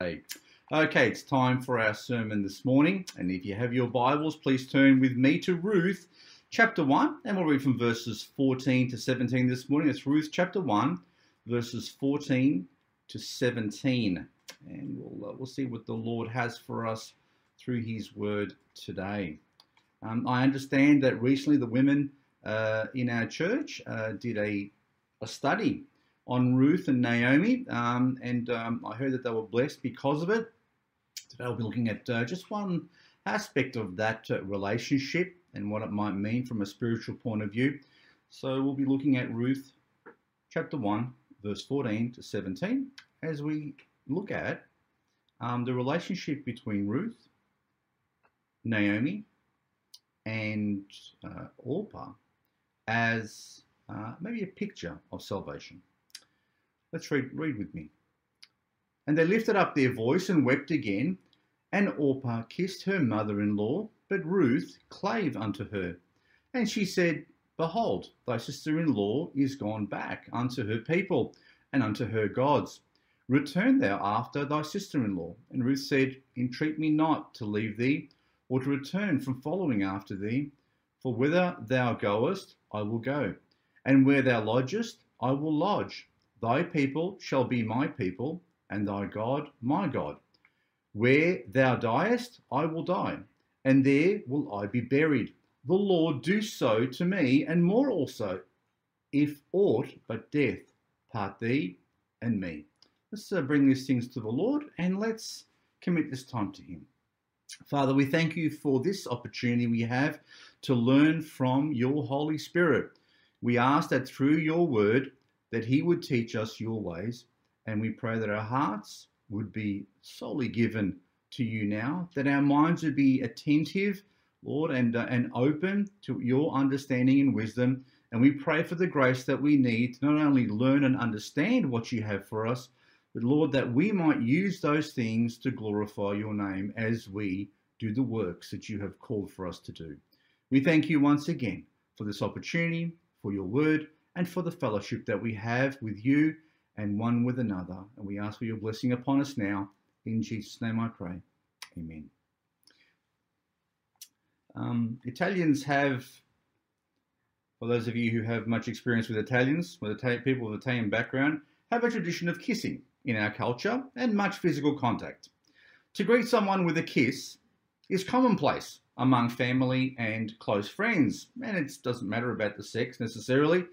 Okay, it's time for our sermon this morning. And if you have your Bibles, please turn with me to Ruth chapter 1. And we'll read from verses 14 to 17 this morning. It's Ruth chapter 1, verses 14 to 17. And we'll, uh, we'll see what the Lord has for us through his word today. Um, I understand that recently the women uh, in our church uh, did a, a study on Ruth and Naomi, um, and um, I heard that they were blessed because of it. Today I'll be looking at uh, just one aspect of that uh, relationship and what it might mean from a spiritual point of view. So we'll be looking at Ruth chapter 1, verse 14 to 17, as we look at um, the relationship between Ruth, Naomi, and uh, Orpah as uh, maybe a picture of salvation. Let's read, read with me. And they lifted up their voice and wept again. And Orpah kissed her mother in law, but Ruth clave unto her. And she said, Behold, thy sister in law is gone back unto her people and unto her gods. Return thou after thy sister in law. And Ruth said, Entreat me not to leave thee, or to return from following after thee. For whither thou goest, I will go, and where thou lodgest, I will lodge. Thy people shall be my people, and thy God my God. Where thou diest, I will die, and there will I be buried. The Lord do so to me, and more also, if aught but death part thee and me. Let's uh, bring these things to the Lord and let's commit this time to Him. Father, we thank you for this opportunity we have to learn from your Holy Spirit. We ask that through your word, that He would teach us your ways. And we pray that our hearts would be solely given to you now, that our minds would be attentive, Lord, and, uh, and open to your understanding and wisdom. And we pray for the grace that we need to not only learn and understand what you have for us, but Lord, that we might use those things to glorify your name as we do the works that you have called for us to do. We thank you once again for this opportunity, for your word, and for the fellowship that we have with you and one with another. And we ask for your blessing upon us now. In Jesus' name I pray. Amen. Um, Italians have, for those of you who have much experience with Italians, with Italian, people with Italian background, have a tradition of kissing in our culture and much physical contact. To greet someone with a kiss is commonplace among family and close friends, and it doesn't matter about the sex necessarily.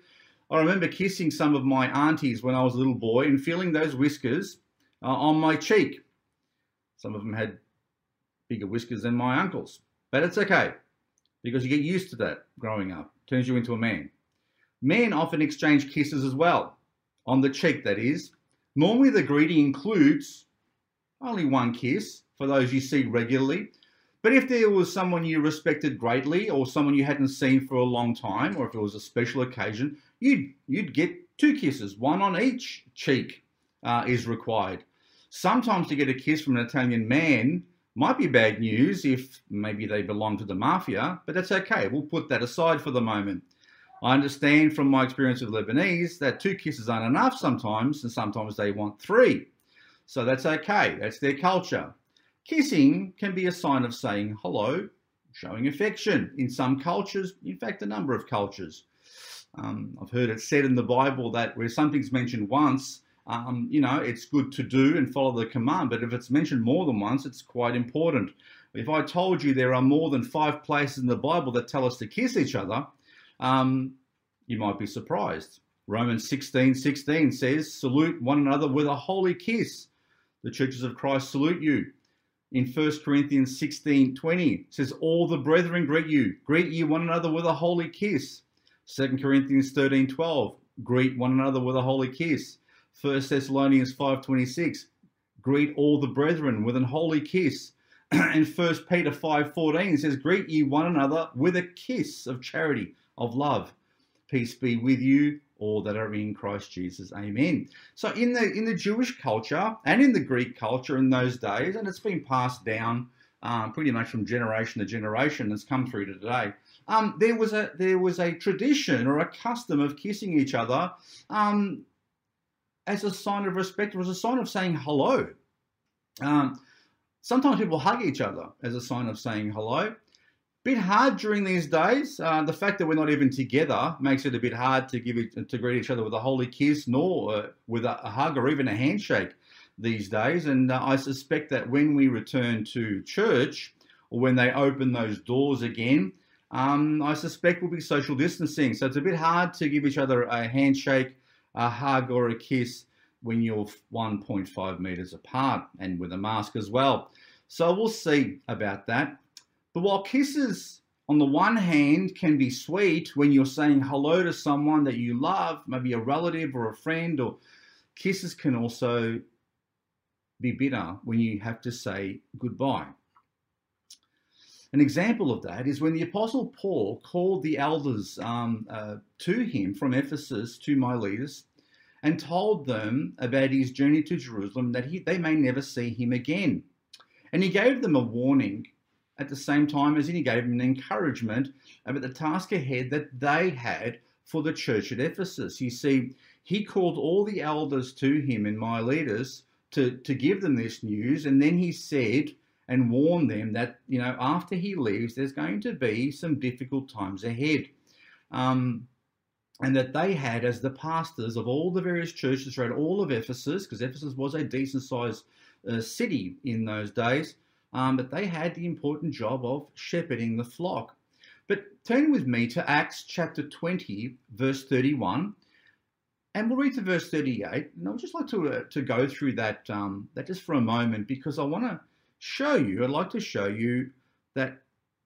I remember kissing some of my aunties when I was a little boy and feeling those whiskers uh, on my cheek. Some of them had bigger whiskers than my uncles, but it's okay because you get used to that growing up. It Turns you into a man. Men often exchange kisses as well, on the cheek, that is. Normally, the greeting includes only one kiss for those you see regularly, but if there was someone you respected greatly or someone you hadn't seen for a long time, or if it was a special occasion, you'd, you'd get two kisses, one on each cheek uh, is required. Sometimes to get a kiss from an Italian man might be bad news if maybe they belong to the mafia, but that's okay. We'll put that aside for the moment. I understand from my experience with Lebanese that two kisses aren't enough sometimes, and sometimes they want three. So that's okay. That's their culture. Kissing can be a sign of saying hello, showing affection in some cultures, in fact, a number of cultures. Um, I've heard it said in the Bible that where something's mentioned once, um, you know, it's good to do and follow the command, but if it's mentioned more than once, it's quite important. If I told you there are more than five places in the Bible that tell us to kiss each other, um, you might be surprised. Romans 16 16 says, Salute one another with a holy kiss. The churches of Christ salute you in 1 Corinthians 16 20 says, All the brethren greet you. Greet ye one another with a holy kiss. 2 Corinthians 13 12, greet one another with a holy kiss. 1 Thessalonians 5 26, greet all the brethren with an holy kiss. and 1 Peter 5 14 says, Greet ye one another with a kiss of charity, of love. Peace be with you all that are in Christ Jesus. Amen. So in the in the Jewish culture and in the Greek culture in those days, and it's been passed down um, pretty much from generation to generation, has come through to today. Um, there was a there was a tradition or a custom of kissing each other um, as a sign of respect. It was a sign of saying hello. Um, sometimes people hug each other as a sign of saying hello. Bit hard during these days. Uh, the fact that we're not even together makes it a bit hard to give it, to greet each other with a holy kiss, nor uh, with a, a, hug or even a handshake these days. And uh, I suspect that when we return to church or when they open those doors again, um, I suspect we'll be social distancing. So it's a bit hard to give each other a handshake, a hug, or a kiss when you're 1.5 meters apart and with a mask as well. So we'll see about that. But while kisses, on the one hand, can be sweet when you're saying hello to someone that you love, maybe a relative or a friend, or kisses can also be bitter when you have to say goodbye. An example of that is when the Apostle Paul called the elders um, uh, to him from Ephesus to Miletus and told them about his journey to Jerusalem that he, they may never see him again. And he gave them a warning at the same time as he gave them an encouragement about the task ahead that they had for the church at Ephesus. You see, he called all the elders to him in Miletus to, to give them this news, and then he said and warned them that, you know, after he leaves, there's going to be some difficult times ahead. Um, and that they had, as the pastors of all the various churches throughout all of Ephesus, because Ephesus was a decent sized uh, city in those days, um, but they had the important job of shepherding the flock. But turn with me to Acts chapter 20, verse 31, and we'll read to verse 38. And I'd just like to, uh, to go through that, um, that just for a moment because I want to show you, I'd like to show you that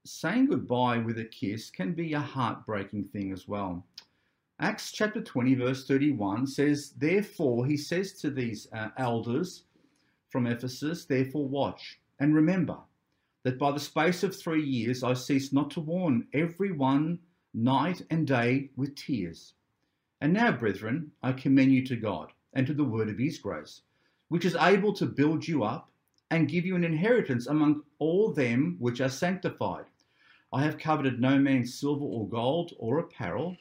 saying goodbye with a kiss can be a heartbreaking thing as well. Acts chapter 20, verse 31 says, Therefore, he says to these uh, elders from Ephesus, Therefore, watch and remember that by the space of three years I ceased not to warn every one night and day with tears. And now, brethren, I commend you to God and to the word of his grace, which is able to build you up and give you an inheritance among all them which are sanctified. I have coveted no man's silver or gold or apparel.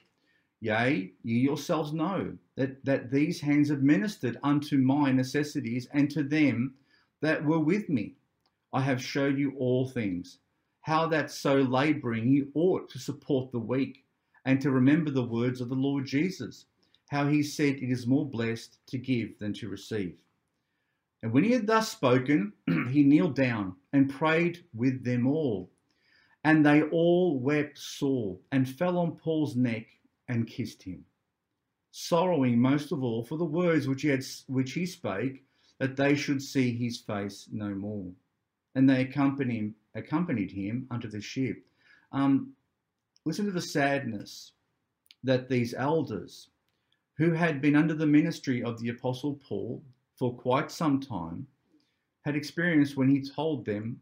Yea, ye yourselves know that, that these hands have ministered unto my necessities and to them that were with me. I have showed you all things, how that so labouring you ought to support the weak, and to remember the words of the Lord Jesus, how he said it is more blessed to give than to receive. And when he had thus spoken, he kneeled down and prayed with them all. And they all wept sore and fell on Paul's neck and kissed him, sorrowing most of all for the words which he, had, which he spake, that they should see his face no more. And they accompanied him, accompanied him unto the ship. Um, listen to the sadness that these elders, who had been under the ministry of the Apostle Paul for quite some time, had experienced when he told them,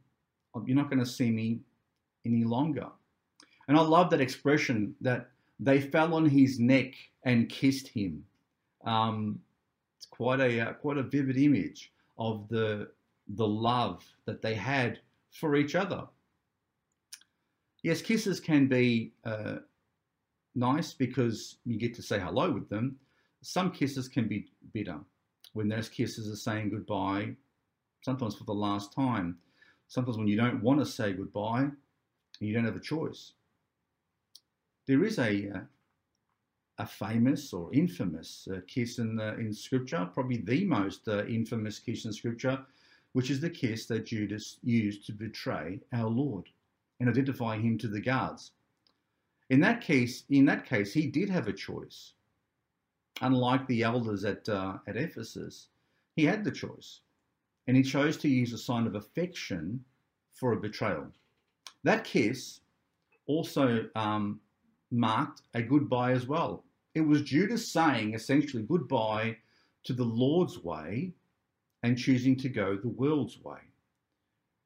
oh, You're not going to see me any longer. And I love that expression that they fell on his neck and kissed him. Um, it's quite a uh, quite a vivid image of the the love that they had for each other. Yes, kisses can be uh, nice because you get to say hello with them. Some kisses can be bitter when those kisses are saying goodbye, sometimes for the last time. Sometimes when you don't want to say goodbye, you don't have a choice. There is a uh, a famous or infamous uh, kiss in in Scripture, probably the most uh, infamous kiss in Scripture, which is the kiss that Judas used to betray our Lord and identify him to the guards. In that case, in that case, he did have a choice. Unlike the elders at uh, at Ephesus, he had the choice, and he chose to use a sign of affection for a betrayal. That kiss also um, marked a goodbye as well. It was Judas saying essentially goodbye to the Lord's way and choosing to go the world's way.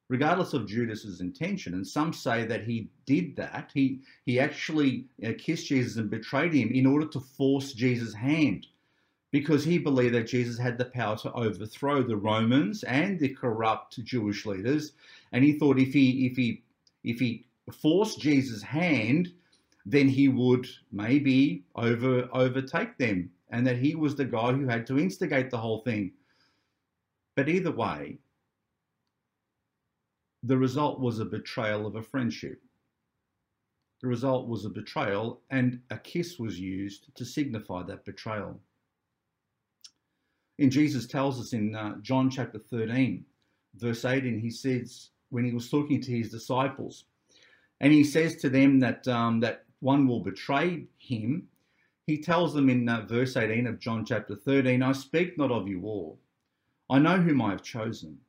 Regardless of Judas's intention, and some say that he did that, he, he actually kissed Jesus and betrayed him in order to force Jesus' hand because he believed that Jesus had the power to overthrow the Romans and the corrupt Jewish leaders. And he thought if he if he if he forced Jesus' hand, then he would maybe over overtake them, and that he was the guy who had to instigate the whole thing. But either way, the result was a betrayal of a friendship. The result was a betrayal, and a kiss was used to signify that betrayal. In Jesus tells us in uh, John chapter 13, verse 18, he says, when he was talking to his disciples, and he says to them that, um, that one will betray him, he tells them in uh, verse 18 of John chapter 13, I speak not of you all. I know whom I have chosen,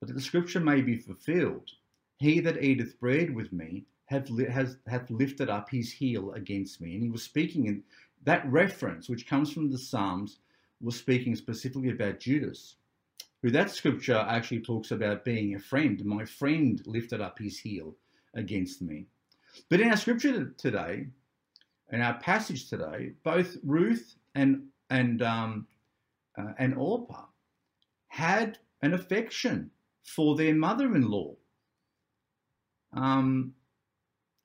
but that the scripture may be fulfilled. He that eateth bread with me hath, has, hath lifted up his heel against me. And he was speaking in that reference, which comes from the Psalms, was speaking specifically about Judas, who that scripture actually talks about being a friend. My friend lifted up his heel against me. But in our scripture today, in our passage today, both Ruth and and um, uh, and Orpah had an affection for their mother-in-law, um,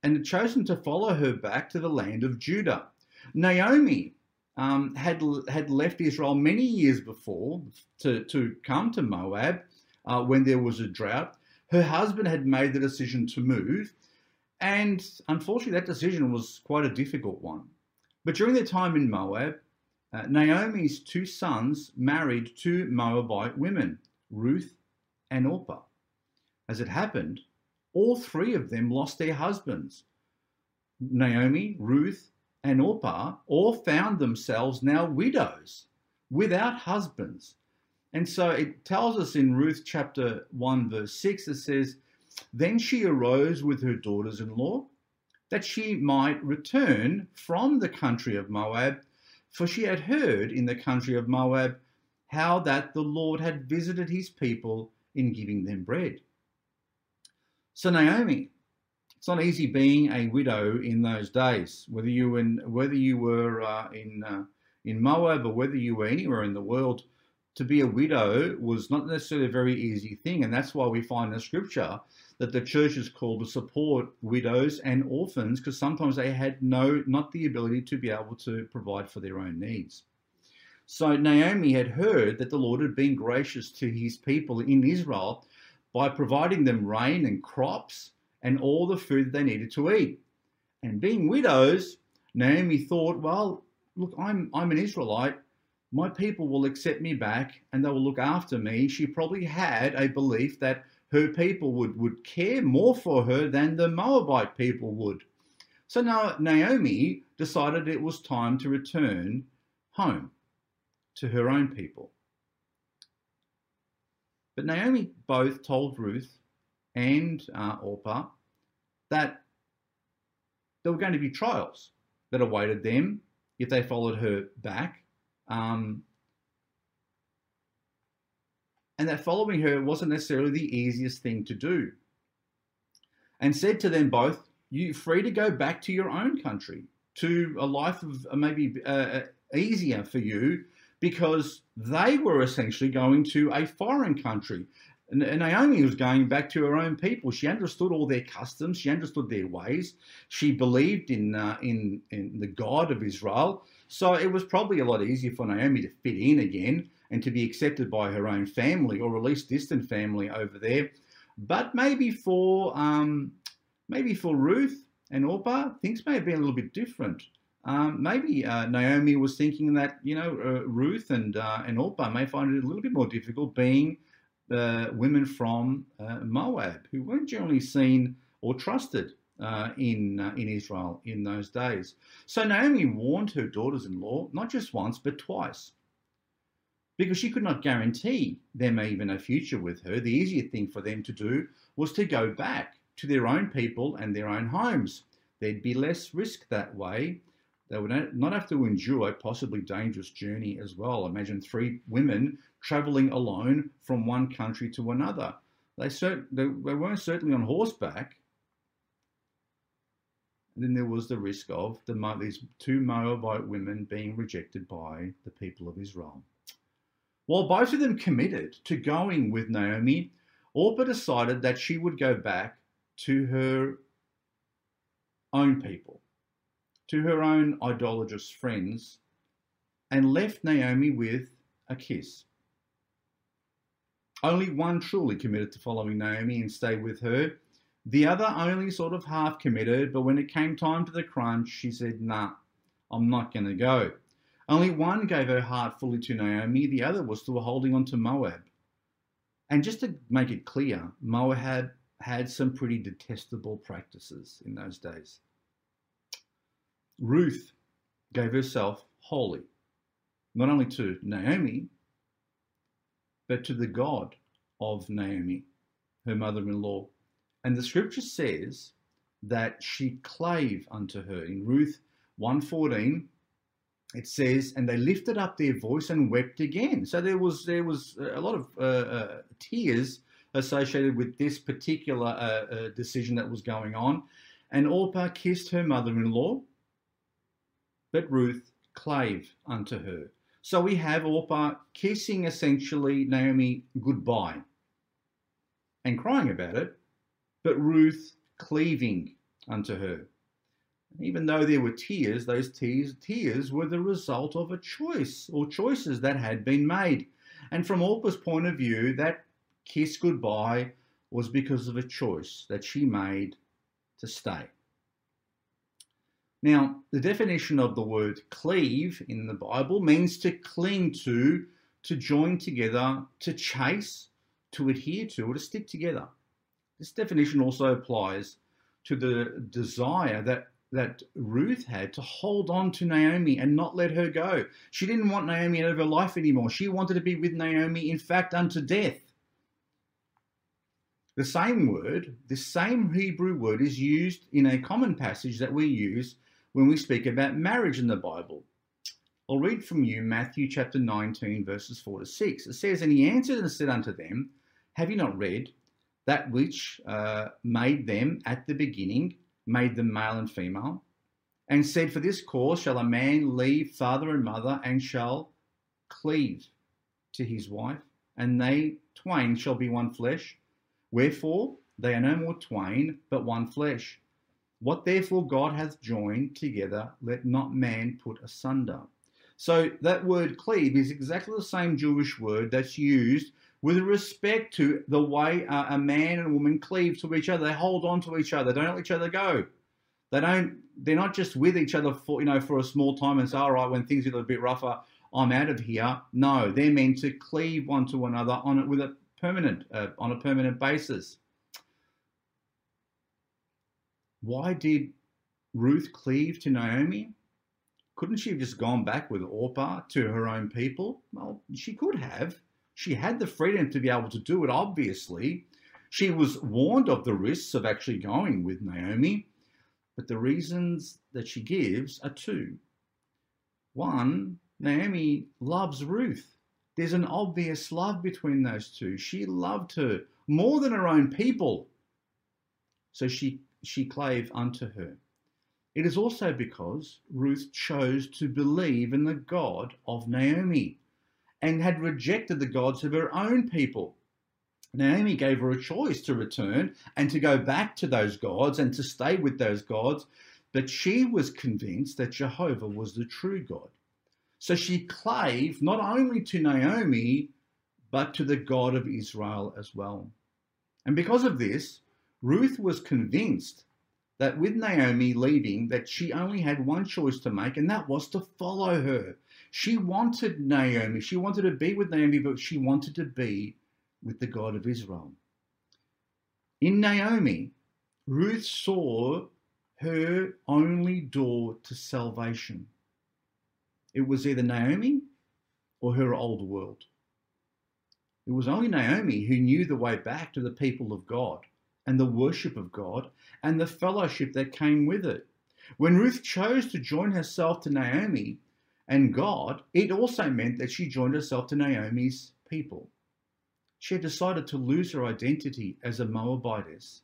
and had chosen to follow her back to the land of Judah. Naomi um, had had left Israel many years before to to come to Moab uh, when there was a drought. Her husband had made the decision to move, and unfortunately, that decision was quite a difficult one. But during their time in Moab, uh, Naomi's two sons married two Moabite women, Ruth and Orpah. As it happened, all three of them lost their husbands. Naomi, Ruth, and Orpah all found themselves now widows without husbands. And so it tells us in Ruth chapter 1, verse 6, it says, then she arose with her daughters in law, that she might return from the country of Moab, for she had heard in the country of Moab how that the Lord had visited his people in giving them bread. So Naomi, it's not easy being a widow in those days, whether you were in, whether you were uh, in uh, in Moab or whether you were anywhere in the world to be a widow was not necessarily a very easy thing. And that's why we find in scripture that the church is called to support widows and orphans because sometimes they had no, not the ability to be able to provide for their own needs. So Naomi had heard that the Lord had been gracious to his people in Israel by providing them rain and crops and all the food they needed to eat. And being widows, Naomi thought, well, look, I'm, I'm an Israelite my people will accept me back and they will look after me. She probably had a belief that her people would, would care more for her than the Moabite people would. So now Naomi decided it was time to return home to her own people. But Naomi both told Ruth and uh, Orpah that there were going to be trials that awaited them if they followed her back um, and that following her wasn't necessarily the easiest thing to do. And said to them both, You're free to go back to your own country, to a life of uh, maybe uh, uh, easier for you, because they were essentially going to a foreign country. And Naomi was going back to her own people. She understood all their customs. She understood their ways. She believed in uh, in in the God of Israel. So it was probably a lot easier for Naomi to fit in again and to be accepted by her own family or at least distant family over there. But maybe for um, maybe for Ruth and Orpah, things may have been a little bit different. Um, maybe uh, Naomi was thinking that you know uh, Ruth and uh, and Orpah may find it a little bit more difficult being uh, women from uh, Moab who weren't generally seen or trusted uh, in uh, in Israel in those days. So Naomi warned her daughters-in-law not just once but twice, because she could not guarantee them even a future with her. The easier thing for them to do was to go back to their own people and their own homes. There'd be less risk that way. They would not have to endure a possibly dangerous journey as well. Imagine three women traveling alone from one country to another. They, cert- they weren't certainly on horseback, then there was the risk of the, these two Moabite women being rejected by the people of Israel. While both of them committed to going with Naomi, Orpah decided that she would go back to her own people, to her own idolatrous friends, and left Naomi with a kiss. Only one truly committed to following Naomi and stayed with her. The other only sort of half committed, but when it came time to the crunch, she said, Nah, I'm not going to go. Only one gave her heart fully to Naomi, the other was still holding on to Moab. And just to make it clear, Moab had some pretty detestable practices in those days. Ruth gave herself wholly, not only to Naomi, but to the God of Naomi, her mother in law. And the scripture says that she clave unto her. In Ruth 114, it says, and they lifted up their voice and wept again. So there was there was a lot of uh, uh, tears associated with this particular uh, uh decision that was going on. And Orpah kissed her mother-in-law, but Ruth clave unto her. So we have Orpah kissing essentially Naomi goodbye and crying about it, but Ruth cleaving unto her. Even though there were tears, those tears, tears were the result of a choice or choices that had been made. And from Orpah's point of view, that kiss goodbye was because of a choice that she made to stay. Now, the definition of the word cleave in the Bible means to cling to, to join together, to chase, to adhere to, or to stick together. This definition also applies to the desire that, that Ruth had to hold on to Naomi and not let her go. She didn't want Naomi out of her life anymore. She wanted to be with Naomi, in fact, unto death. The same word, this same Hebrew word, is used in a common passage that we use when we speak about marriage in the Bible. I'll read from you Matthew chapter 19, verses 4 to 6. It says, And he answered and said unto them, Have you not read that which uh, made them at the beginning, made them male and female? And said, For this cause shall a man leave father and mother, and shall cleave to his wife, and they twain shall be one flesh. Wherefore they are no more twain, but one flesh. What therefore God hath joined together, let not man put asunder. So that word cleave is exactly the same Jewish word that's used with respect to the way a man and a woman cleave to each other. They hold on to each other, don't let each other go. They don't. They're not just with each other for you know for a small time and say, all right, when things get a bit rougher, I'm out of here. No, they're meant to cleave one to another on it with a permanent uh, on a permanent basis. Why did Ruth cleave to Naomi? Couldn't she have just gone back with Orpah to her own people? Well, she could have. She had the freedom to be able to do it, obviously. She was warned of the risks of actually going with Naomi, but the reasons that she gives are two. One, Naomi loves Ruth. There's an obvious love between those two. She loved her more than her own people. So she she clave unto her. It is also because Ruth chose to believe in the God of Naomi and had rejected the gods of her own people. Naomi gave her a choice to return and to go back to those gods and to stay with those gods, but she was convinced that Jehovah was the true God. So she clave not only to Naomi, but to the God of Israel as well. And because of this, Ruth was convinced that with Naomi leaving, that she only had one choice to make, and that was to follow her. She wanted Naomi. She wanted to be with Naomi, but she wanted to be with the God of Israel. In Naomi, Ruth saw her only door to salvation. It was either Naomi or her old world. It was only Naomi who knew the way back to the people of God and the worship of God and the fellowship that came with it. When Ruth chose to join herself to Naomi and God, it also meant that she joined herself to Naomi's people. She had decided to lose her identity as a Moabitess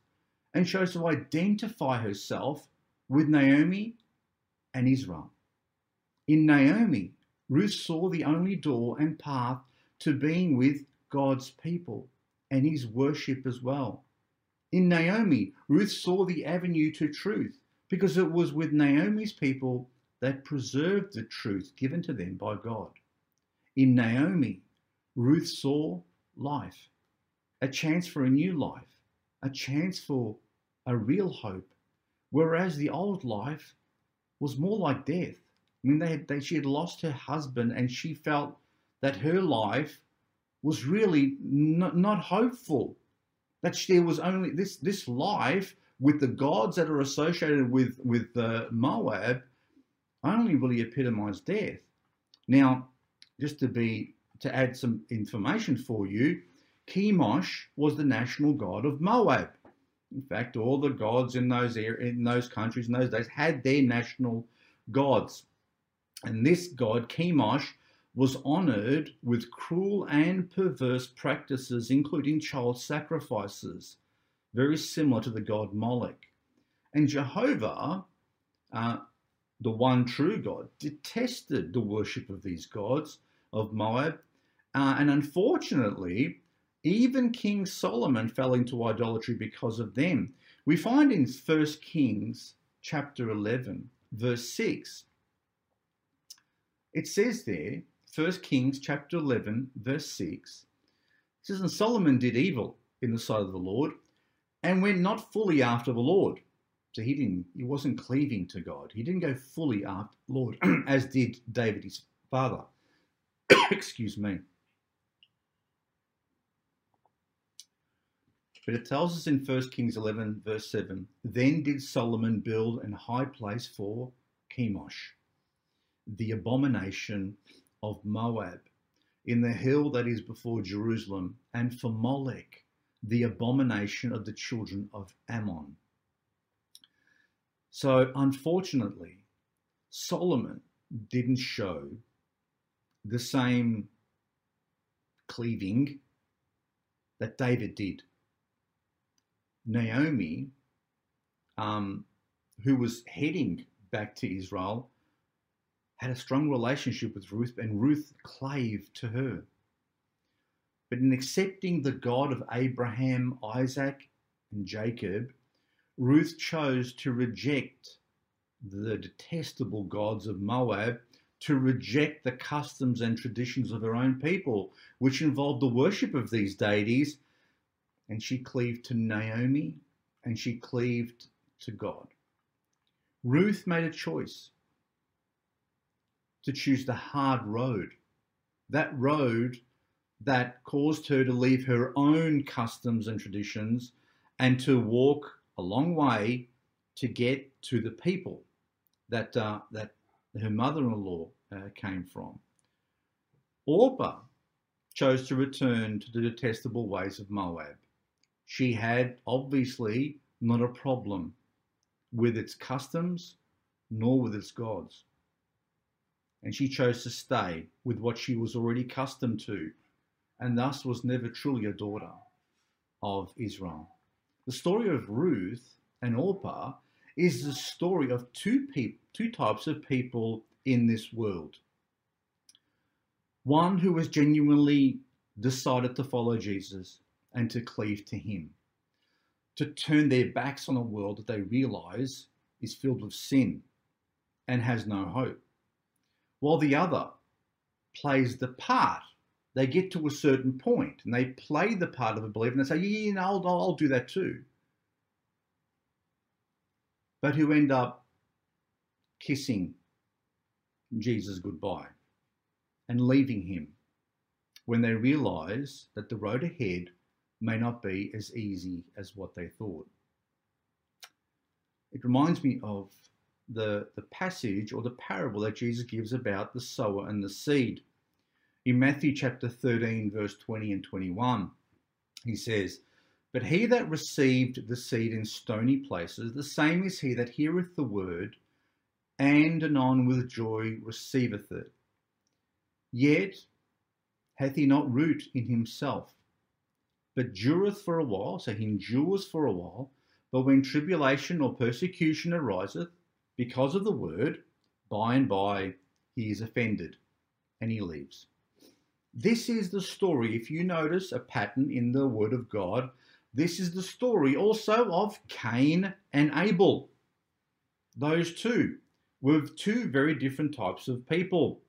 and chose to identify herself with Naomi and Israel. In Naomi, Ruth saw the only door and path to being with God's people and his worship as well. In Naomi, Ruth saw the avenue to truth because it was with Naomi's people that preserved the truth given to them by God. In Naomi, Ruth saw life a chance for a new life, a chance for a real hope, whereas the old life was more like death. I mean, they had, they, she had lost her husband, and she felt that her life was really not, not hopeful. That there was only this this life with the gods that are associated with with uh, Moab only really epitomize death. Now, just to be to add some information for you, Chemosh was the national god of Moab. In fact, all the gods in those in those countries in those days had their national gods, and this god Chemosh was honored with cruel and perverse practices, including child sacrifices, very similar to the god Moloch. And Jehovah, uh, the one true God, detested the worship of these gods of Moab. Uh, and unfortunately, even King Solomon fell into idolatry because of them. We find in 1 Kings chapter 11, verse 6, it says there, 1 Kings chapter 11, verse 6 says, And Solomon did evil in the sight of the Lord and went not fully after the Lord. So he didn't, he wasn't cleaving to God. He didn't go fully after Lord, as did David, his father. Excuse me. But it tells us in 1 Kings 11, verse 7 Then did Solomon build an high place for Chemosh, the abomination of Moab, in the hill that is before Jerusalem, and for Molech, the abomination of the children of Ammon. So, unfortunately, Solomon didn't show the same cleaving that David did. Naomi, um, who was heading back to Israel, had a strong relationship with Ruth, and Ruth clave to her. But in accepting the God of Abraham, Isaac, and Jacob, Ruth chose to reject the detestable gods of Moab, to reject the customs and traditions of her own people, which involved the worship of these deities. And she cleaved to Naomi and she cleaved to God. Ruth made a choice to choose the hard road. That road that caused her to leave her own customs and traditions and to walk a long way to get to the people that, uh, that her mother in law uh, came from. Orpah chose to return to the detestable ways of Moab. She had obviously not a problem with its customs nor with its gods and she chose to stay with what she was already accustomed to, and thus was never truly a daughter of Israel. The story of Ruth and Orpah is the story of two two types of people in this world. One who has genuinely decided to follow Jesus and to cleave to him, to turn their backs on a world that they realize is filled with sin and has no hope while the other plays the part. They get to a certain point and they play the part of a believer and they say, yeah, you know, I'll, I'll do that too. But who end up kissing Jesus goodbye and leaving him when they realize that the road ahead may not be as easy as what they thought. It reminds me of the, the passage or the parable that Jesus gives about the sower and the seed. In Matthew chapter 13, verse 20 and 21, he says, But he that received the seed in stony places, the same is he that heareth the word, and anon with joy receiveth it. Yet hath he not root in himself, but dureth for a while, so he endures for a while. But when tribulation or persecution ariseth, because of the word, by and by he is offended and he leaves. This is the story, if you notice a pattern in the word of God, this is the story also of Cain and Abel. Those two were two very different types of people.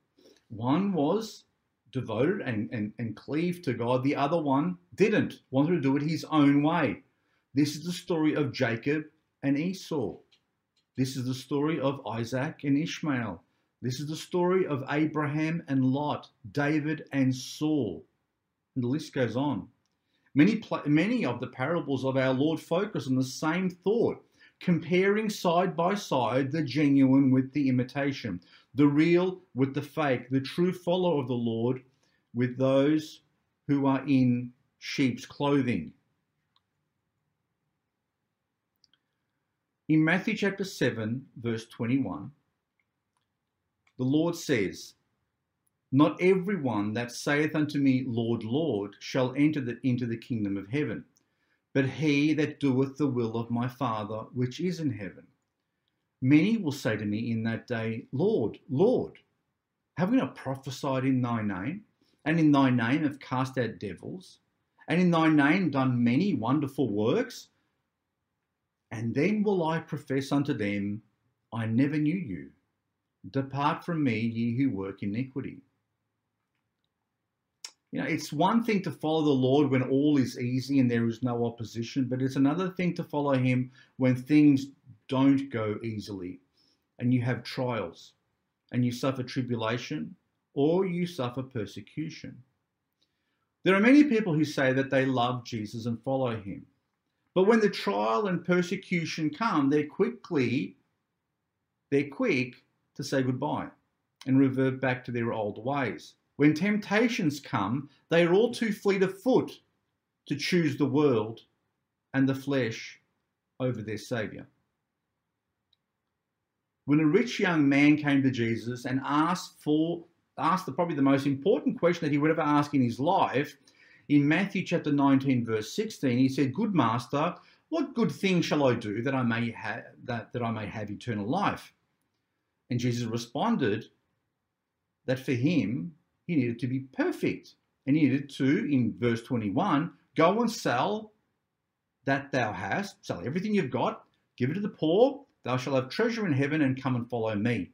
One was devoted and, and, and cleaved to God. The other one didn't, wanted to do it his own way. This is the story of Jacob and Esau. This is the story of Isaac and Ishmael. This is the story of Abraham and Lot, David and Saul. And the list goes on. Many, many of the parables of our Lord focus on the same thought, comparing side by side the genuine with the imitation, the real with the fake, the true follower of the Lord with those who are in sheep's clothing. In Matthew chapter 7, verse 21, the Lord says, Not everyone that saith unto me, Lord, Lord, shall enter the, into the kingdom of heaven, but he that doeth the will of my Father which is in heaven. Many will say to me in that day, Lord, Lord, have we not prophesied in thy name? And in thy name have cast out devils? And in thy name done many wonderful works? And then will I profess unto them, I never knew you. Depart from me, ye who work iniquity. You know, it's one thing to follow the Lord when all is easy and there is no opposition, but it's another thing to follow Him when things don't go easily and you have trials and you suffer tribulation or you suffer persecution. There are many people who say that they love Jesus and follow Him. But when the trial and persecution come, they're quickly, they're quick to say goodbye and revert back to their old ways. When temptations come, they are all too fleet of foot to choose the world and the flesh over their Saviour. When a rich young man came to Jesus and asked for asked the, probably the most important question that he would ever ask in his life, in Matthew chapter 19, verse 16, he said, Good master, what good thing shall I do that I may have that, that I may have eternal life? And Jesus responded that for him, he needed to be perfect. And he needed to, in verse 21, go and sell that thou hast, sell everything you've got, give it to the poor, thou shalt have treasure in heaven, and come and follow me.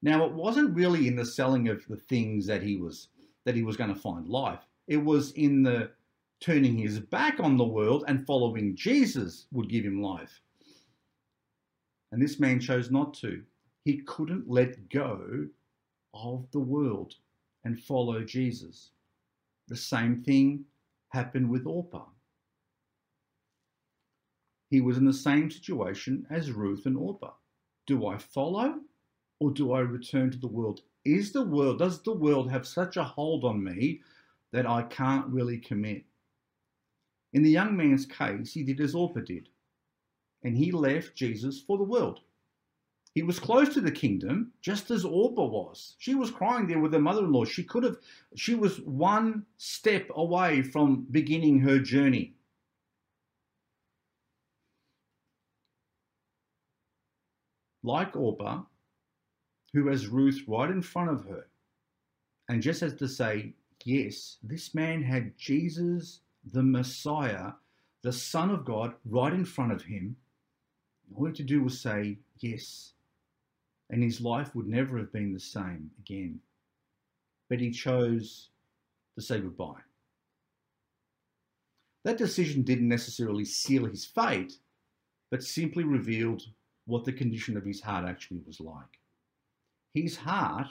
Now it wasn't really in the selling of the things that he was that he was going to find life. It was in the turning his back on the world and following Jesus would give him life. And this man chose not to. He couldn't let go of the world and follow Jesus. The same thing happened with Orpah. He was in the same situation as Ruth and Orpah. Do I follow or do I return to the world? Is the world, does the world have such a hold on me that I can't really commit. In the young man's case, he did as Orpah did, and he left Jesus for the world. He was close to the kingdom, just as Orpah was. She was crying there with her mother in law. She could have, she was one step away from beginning her journey. Like Orpah, who has Ruth right in front of her, and just has to say, yes, this man had Jesus, the Messiah, the Son of God, right in front of him. All he had to do was say yes. And his life would never have been the same again. But he chose to say goodbye. That decision didn't necessarily seal his fate, but simply revealed what the condition of his heart actually was like. His heart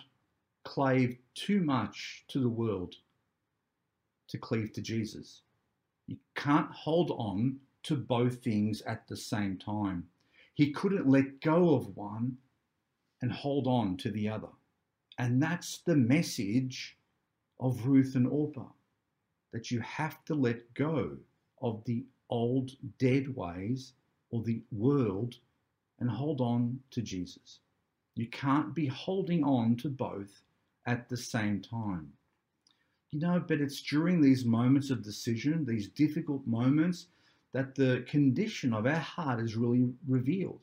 clave too much to the world to cleave to Jesus. You can't hold on to both things at the same time. He couldn't let go of one and hold on to the other. And that's the message of Ruth and Orpah that you have to let go of the old dead ways or the world and hold on to Jesus. You can't be holding on to both at the same time. You know, but it's during these moments of decision, these difficult moments, that the condition of our heart is really revealed.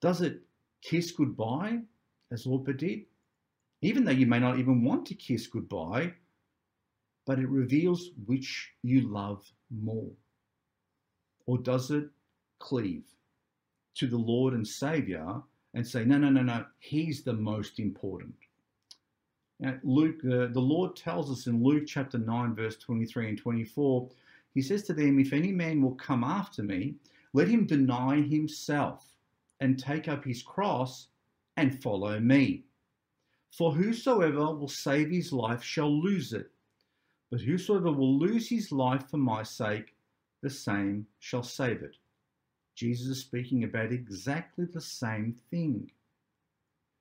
Does it kiss goodbye, as Orpah did? Even though you may not even want to kiss goodbye, but it reveals which you love more. Or does it cleave to the Lord and Saviour and say, no, no, no, no, He's the most important? Now, Luke, uh, the Lord tells us in Luke chapter 9, verse 23 and 24, He says to them, If any man will come after me, let him deny himself and take up his cross and follow me. For whosoever will save his life shall lose it, but whosoever will lose his life for my sake, the same shall save it. Jesus is speaking about exactly the same thing.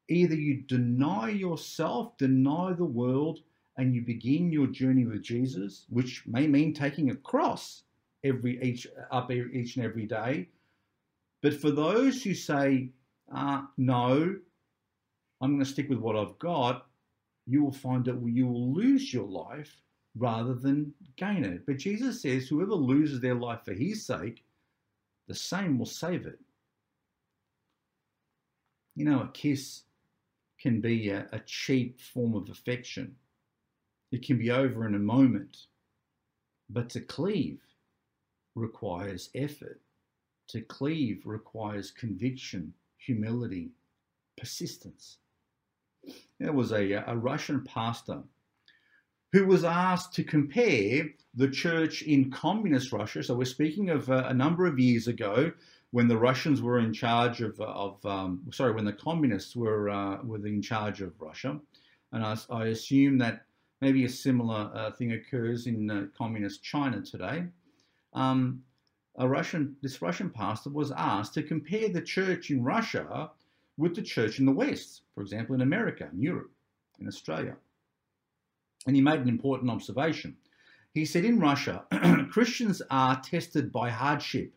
Either you deny yourself, deny the world, and you begin your journey with Jesus, which may mean taking a cross every each up each and every day. But for those who say, uh, "No, I'm going to stick with what I've got," you will find that you will lose your life rather than gain it. But Jesus says, "Whoever loses their life for His sake, the same will save it." You know, a kiss can be a, a cheap form of affection. It can be over in a moment, but to cleave requires effort. To cleave requires conviction, humility, persistence. There was a, a Russian pastor who was asked to compare the church in communist Russia. So we're speaking of a, a number of years ago when the Russians were in charge of, of um, sorry, when the communists were uh, were in charge of Russia, and I, I assume that maybe a similar uh, thing occurs in uh, communist China today um, Russian, this Russian pastor was asked to compare the church in Russia with the church in the West, for example, in America, in Europe, in Australia. And he made an important observation. He said, in Russia, Christians are tested by hardship.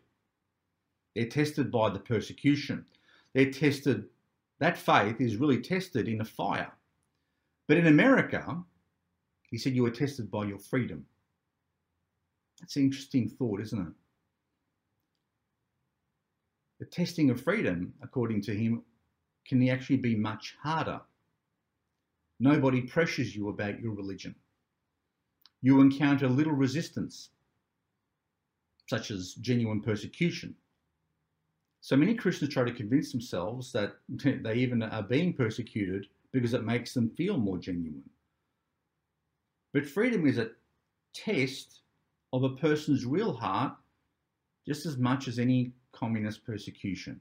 They're tested by the persecution. They're tested, that faith is really tested in a fire. But in America, he said, you are tested by your freedom. That's an interesting thought, isn't it? The testing of freedom, according to him, can actually be much harder. Nobody pressures you about your religion. You encounter little resistance, such as genuine persecution. So many Christians try to convince themselves that they even are being persecuted because it makes them feel more genuine. But freedom is a test of a person's real heart just as much as any communist persecution.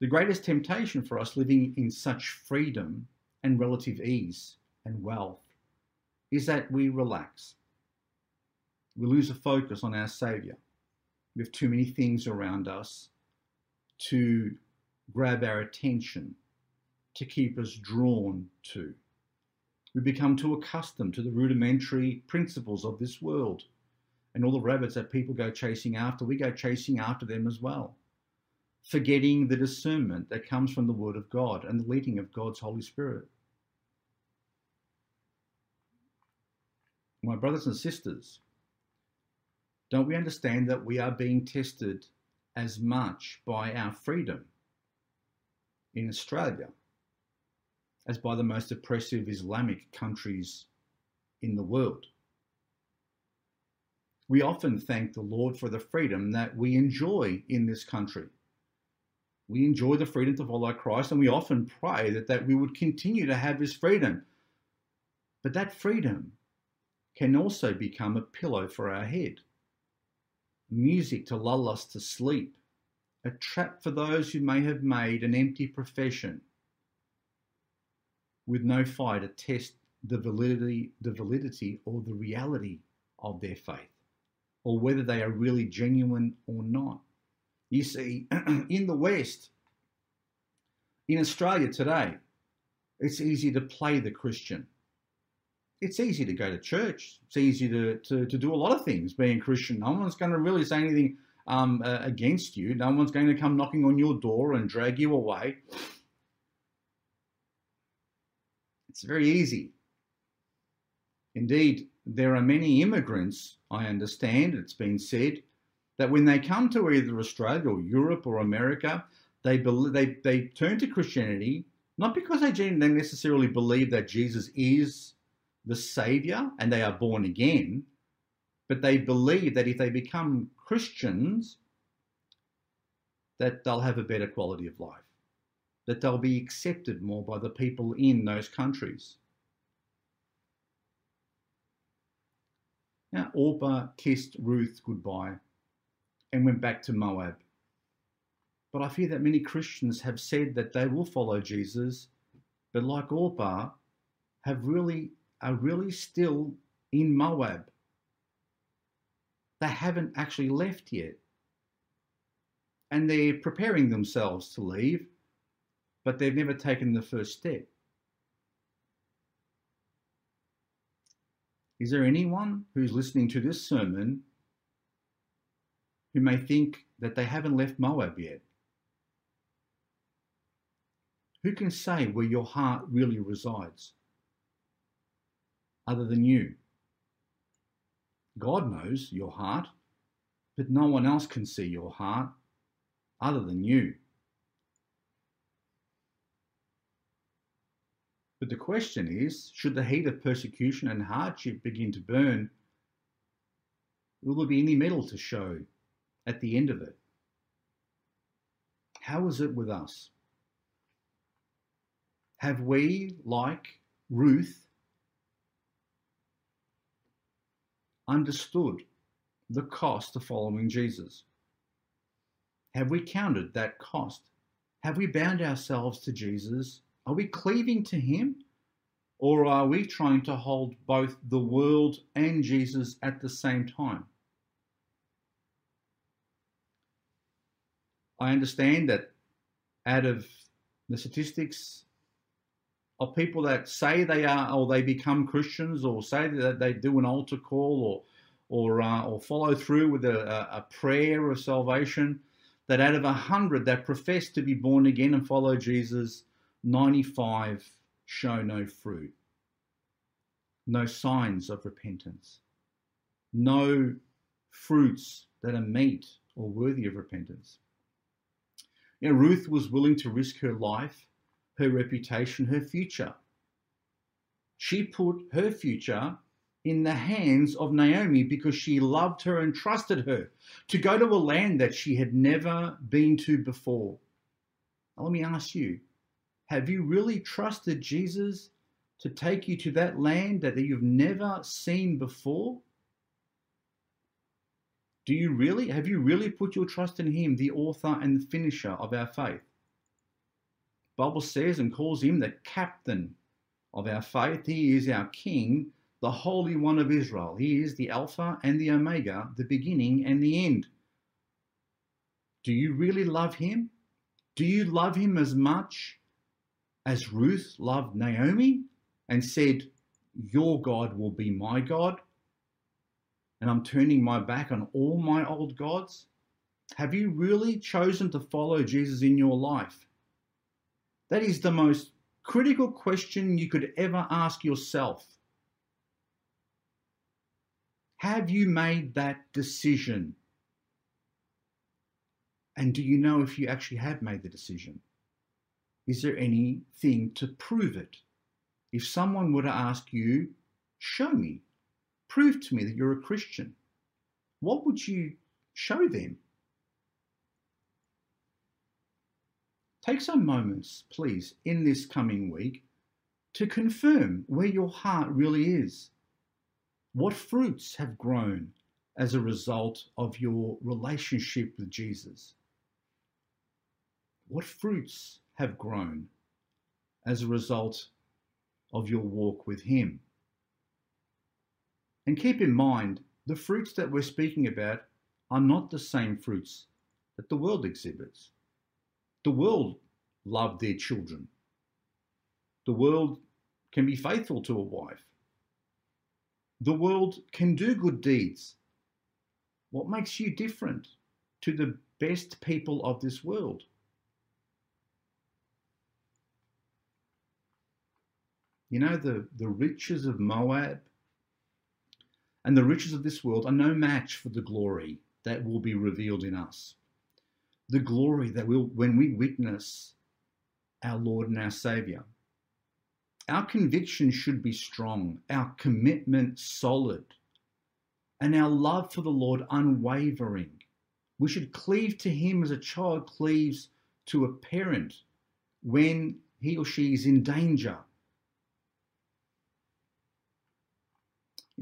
The greatest temptation for us living in such freedom and relative ease and wealth is that we relax. We lose a focus on our Saviour. We have too many things around us to grab our attention, to keep us drawn to. We become too accustomed to the rudimentary principles of this world. And all the rabbits that people go chasing after, we go chasing after them as well. Forgetting the discernment that comes from the Word of God and the leading of God's Holy Spirit. My brothers and sisters, don't we understand that we are being tested as much by our freedom in Australia as by the most oppressive Islamic countries in the world. We often thank the Lord for the freedom that we enjoy in this country. We enjoy the freedom to follow Christ, and we often pray that, that we would continue to have this freedom. But that freedom can also become a pillow for our head, music to lull us to sleep, a trap for those who may have made an empty profession with no fire to test the validity, the validity or the reality of their faith, or whether they are really genuine or not. You see, in the West, in Australia today, it's easy to play the Christian. It's easy to go to church. It's easy to, to, to do a lot of things being Christian. No one's going to really say anything um, uh, against you. No one's going to come knocking on your door and drag you away. It's very easy. Indeed, there are many immigrants, I understand, it's been said, that when they come to either Australia or Europe or America, they, they, they turn to Christianity not because they necessarily believe that Jesus is the Savior and they are born again, but they believe that if they become Christians, that they'll have a better quality of life. that they'll be accepted more by the people in those countries. Now, Orpah kissed Ruth goodbye and went back to Moab. But I fear that many Christians have said that they will follow Jesus, but like Orpah, have really are really still in Moab. They haven't actually left yet. And they're preparing themselves to leave, but they've never taken the first step. Is there anyone who's listening to this sermon who may think that they haven't left Moab yet? Who can say where your heart really resides other than you? God knows your heart, but no one else can see your heart other than you. But the question is should the heat of persecution and hardship begin to burn, will there be any metal to show at the end of it? How is it with us? Have we, like Ruth, understood the cost of following Jesus? Have we counted that cost? Have we bound ourselves to Jesus are we cleaving to Him? Or are we trying to hold both the world and Jesus at the same time? I understand that out of the statistics of people that say they are or they become Christians or say that they do an altar call or or uh, or follow through with a, a prayer of salvation, that out of a hundred that profess to be born again and follow Jesus, 95 show no fruit, no signs of repentance, no fruits that are meet or worthy of repentance. You know, Ruth was willing to risk her life, her reputation, her future. She put her future in the hands of Naomi because she loved her and trusted her to go to a land that she had never been to before. Now, let me ask you have you really trusted Jesus to take you to that land that you've never seen before? Do you really? Have you really put your trust in Him, the author and the finisher of our faith? Bible says and calls him the captain of our faith. He is our King, the Holy One of Israel. He is the Alpha and the Omega, the beginning and the end. Do you really love Him? Do you love Him as much as Ruth loved Naomi and said, Your God will be my God, and I'm turning my back on all my old gods? Have you really chosen to follow Jesus in your life? That is the most critical question you could ever ask yourself. Have you made that decision? And do you know if you actually have made the decision? Is there anything to prove it? If someone were to ask you, show me, prove to me that you're a Christian, what would you show them? Take some moments, please, in this coming week to confirm where your heart really is. What fruits have grown as a result of your relationship with Jesus? What fruits have grown as a result of your walk with Him. And keep in mind, the fruits that we're speaking about are not the same fruits that the world exhibits. The world love their children. The world can be faithful to a wife. The world can do good deeds. What makes you different to the best people of this world? You know, the, the riches of Moab and the riches of this world are no match for the glory that will be revealed in us. The glory that will, when we witness our Lord and our Saviour. Our conviction should be strong, our commitment solid, and our love for the Lord unwavering. We should cleave to Him as a child cleaves to a parent when he or she is in danger.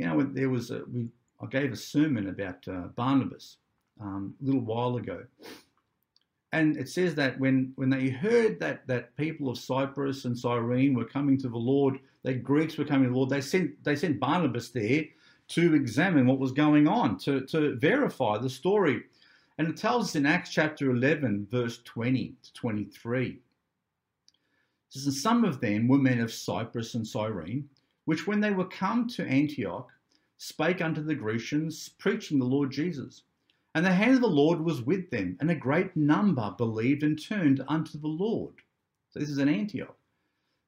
You know, there was a, we, I gave a sermon about uh, Barnabas um, a little while ago, and it says that when when they heard that that people of Cyprus and Cyrene were coming to the Lord, that Greeks were coming to the Lord, they sent they sent Barnabas there to examine what was going on, to to verify the story, and it tells us in Acts chapter eleven, verse twenty to twenty three. Says, some of them were men of Cyprus and Cyrene, which when they were come to Antioch, spake unto the Grecians, preaching the Lord Jesus. And the hand of the Lord was with them, and a great number believed and turned unto the Lord. So this is an Antioch.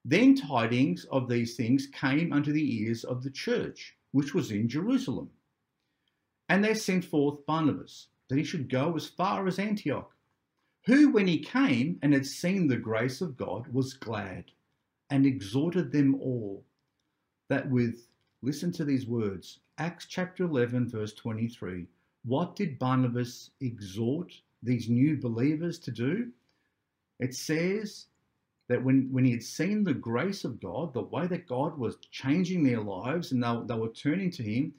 Then tidings of these things came unto the ears of the church, which was in Jerusalem. And they sent forth Barnabas, that he should go as far as Antioch, who, when he came and had seen the grace of God, was glad, and exhorted them all, that with, listen to these words, Acts chapter 11, verse 23 what did Barnabas exhort these new believers to do? It says that when, when he had seen the grace of God, the way that God was changing their lives and they, they were turning to him,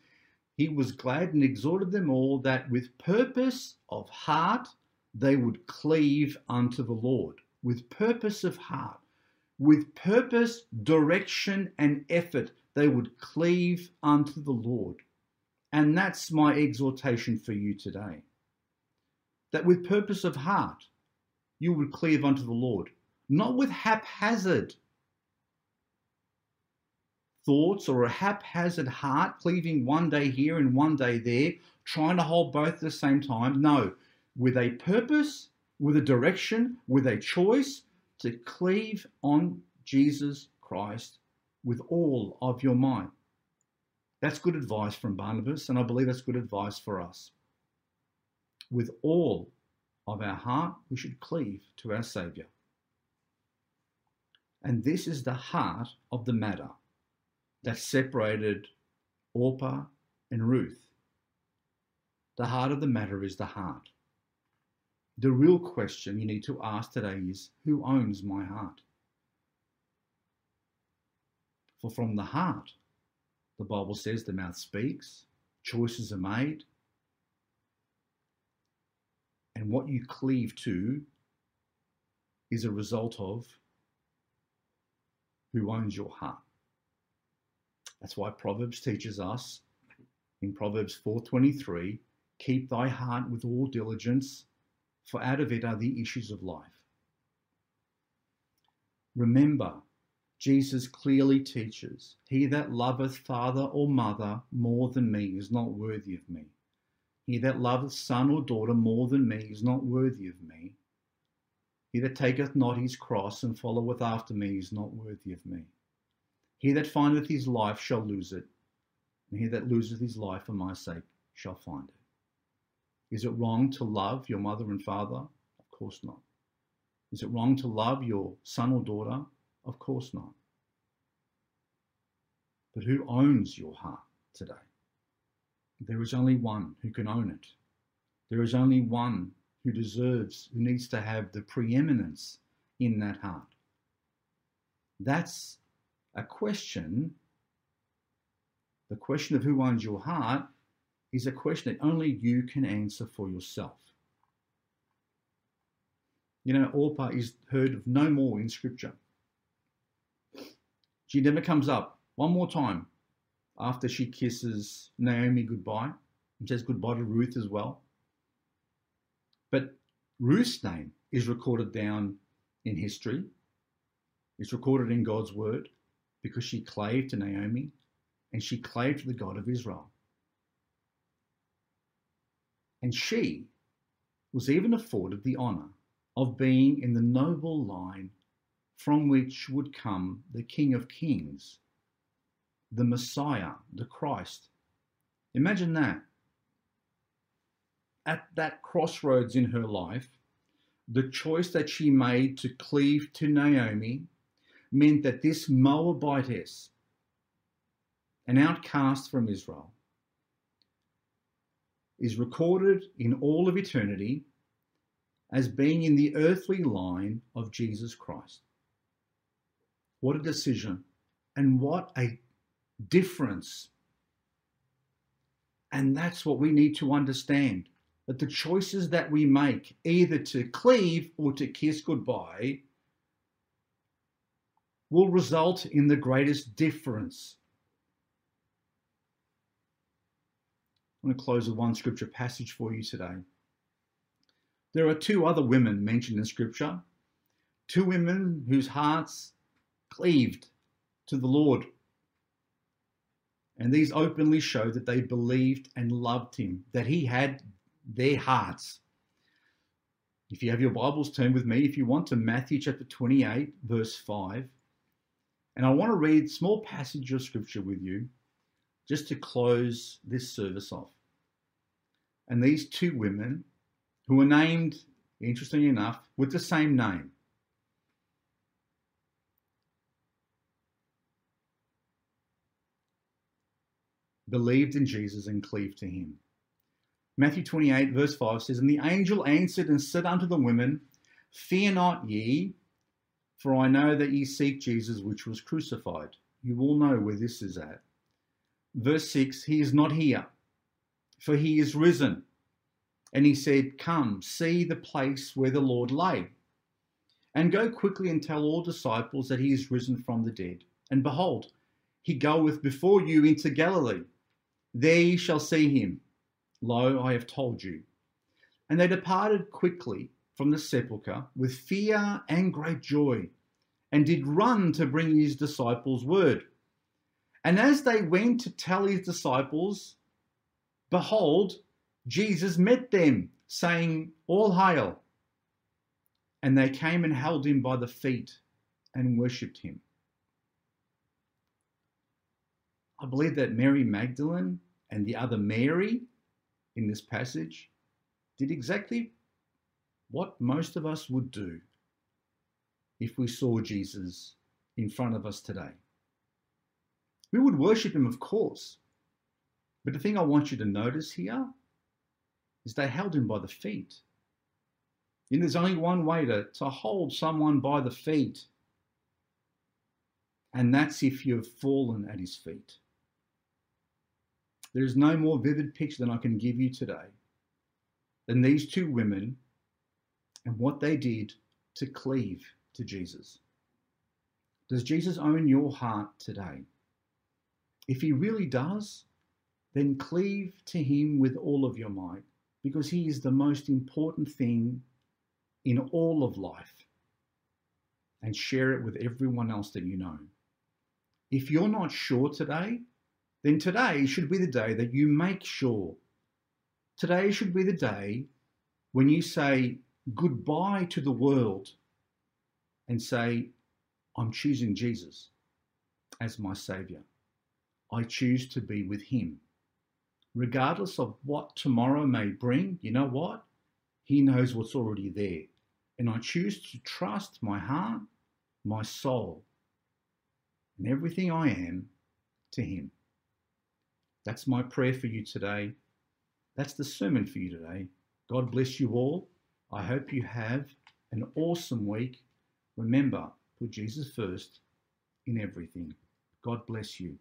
he was glad and exhorted them all that with purpose of heart they would cleave unto the Lord. With purpose of heart, with purpose, direction, and effort, they would cleave unto the Lord. And that's my exhortation for you today. That with purpose of heart, you would cleave unto the Lord, not with haphazard thoughts or a haphazard heart, cleaving one day here and one day there, trying to hold both at the same time. No, with a purpose, with a direction, with a choice to cleave on Jesus Christ with all of your mind. That's good advice from Barnabas, and I believe that's good advice for us. With all of our heart, we should cleave to our Saviour. And this is the heart of the matter that separated Orpah and Ruth. The heart of the matter is the heart. The real question you need to ask today is who owns my heart? For from the heart the Bible says the mouth speaks, choices are made. And what you cleave to is a result of who owns your heart. That's why Proverbs teaches us in Proverbs 4:23, keep thy heart with all diligence, for out of it are the issues of life. Remember, Jesus clearly teaches, He that loveth father or mother more than me is not worthy of me. He that loveth son or daughter more than me is not worthy of me. He that taketh not his cross and followeth after me is not worthy of me. He that findeth his life shall lose it, and he that loseth his life for my sake shall find it. Is it wrong to love your mother and father? Of course not. Is it wrong to love your son or daughter? Of course not. But who owns your heart today? There is only one who can own it. There is only one who deserves, who needs to have the preeminence in that heart. That's a question. The question of who owns your heart is a question that only you can answer for yourself. You know, Orpah is heard of no more in Scripture. She never comes up one more time after she kisses Naomi goodbye and says goodbye to Ruth as well. But Ruth's name is recorded down in history. It's recorded in God's word because she clave to Naomi and she clave to the God of Israel. And she was even afforded the honour of being in the noble line from which would come the King of Kings, the Messiah, the Christ. Imagine that. At that crossroads in her life, the choice that she made to cleave to Naomi meant that this Moabitess, an outcast from Israel, is recorded in all of eternity as being in the earthly line of Jesus Christ. What a decision, and what a difference. And that's what we need to understand that the choices that we make, either to cleave or to kiss goodbye, will result in the greatest difference. I'm going to close with one scripture passage for you today. There are two other women mentioned in scripture, two women whose hearts cleaved to the Lord. And these openly show that they believed and loved him, that he had their hearts. If you have your Bibles, turn with me, if you want, to Matthew chapter 28, verse 5. And I want to read small passage of scripture with you just to close this service off. And these two women, who were named, interestingly enough, with the same name, believed in Jesus and cleaved to him. Matthew 28, verse 5 says, And the angel answered and said unto the women, Fear not ye, for I know that ye seek Jesus which was crucified. You all know where this is at. Verse 6 He is not here, for he is risen. And he said, Come, see the place where the Lord lay. And go quickly and tell all disciples that he is risen from the dead. And behold, he goeth before you into Galilee. There ye shall see him. Lo, I have told you. And they departed quickly from the sepulchre with fear and great joy, and did run to bring his disciples word. And as they went to tell his disciples, behold, Jesus met them, saying, All hail. And they came and held him by the feet and worshipped him. I believe that Mary Magdalene and the other Mary in this passage did exactly what most of us would do if we saw Jesus in front of us today. We would worship him, of course. But the thing I want you to notice here is they held him by the feet. And there's only one way to, to hold someone by the feet, and that's if you've fallen at his feet. There is no more vivid picture than I can give you today than these two women and what they did to cleave to Jesus. Does Jesus own your heart today? If he really does, then cleave to him with all of your might because he is the most important thing in all of life and share it with everyone else that you know. If you're not sure today, then today should be the day that you make sure. Today should be the day when you say goodbye to the world and say, I'm choosing Jesus as my Savior. I choose to be with Him. Regardless of what tomorrow may bring, you know what? He knows what's already there. And I choose to trust my heart, my soul, and everything I am to Him. That's my prayer for you today. That's the sermon for you today. God bless you all. I hope you have an awesome week. Remember, put Jesus first in everything. God bless you.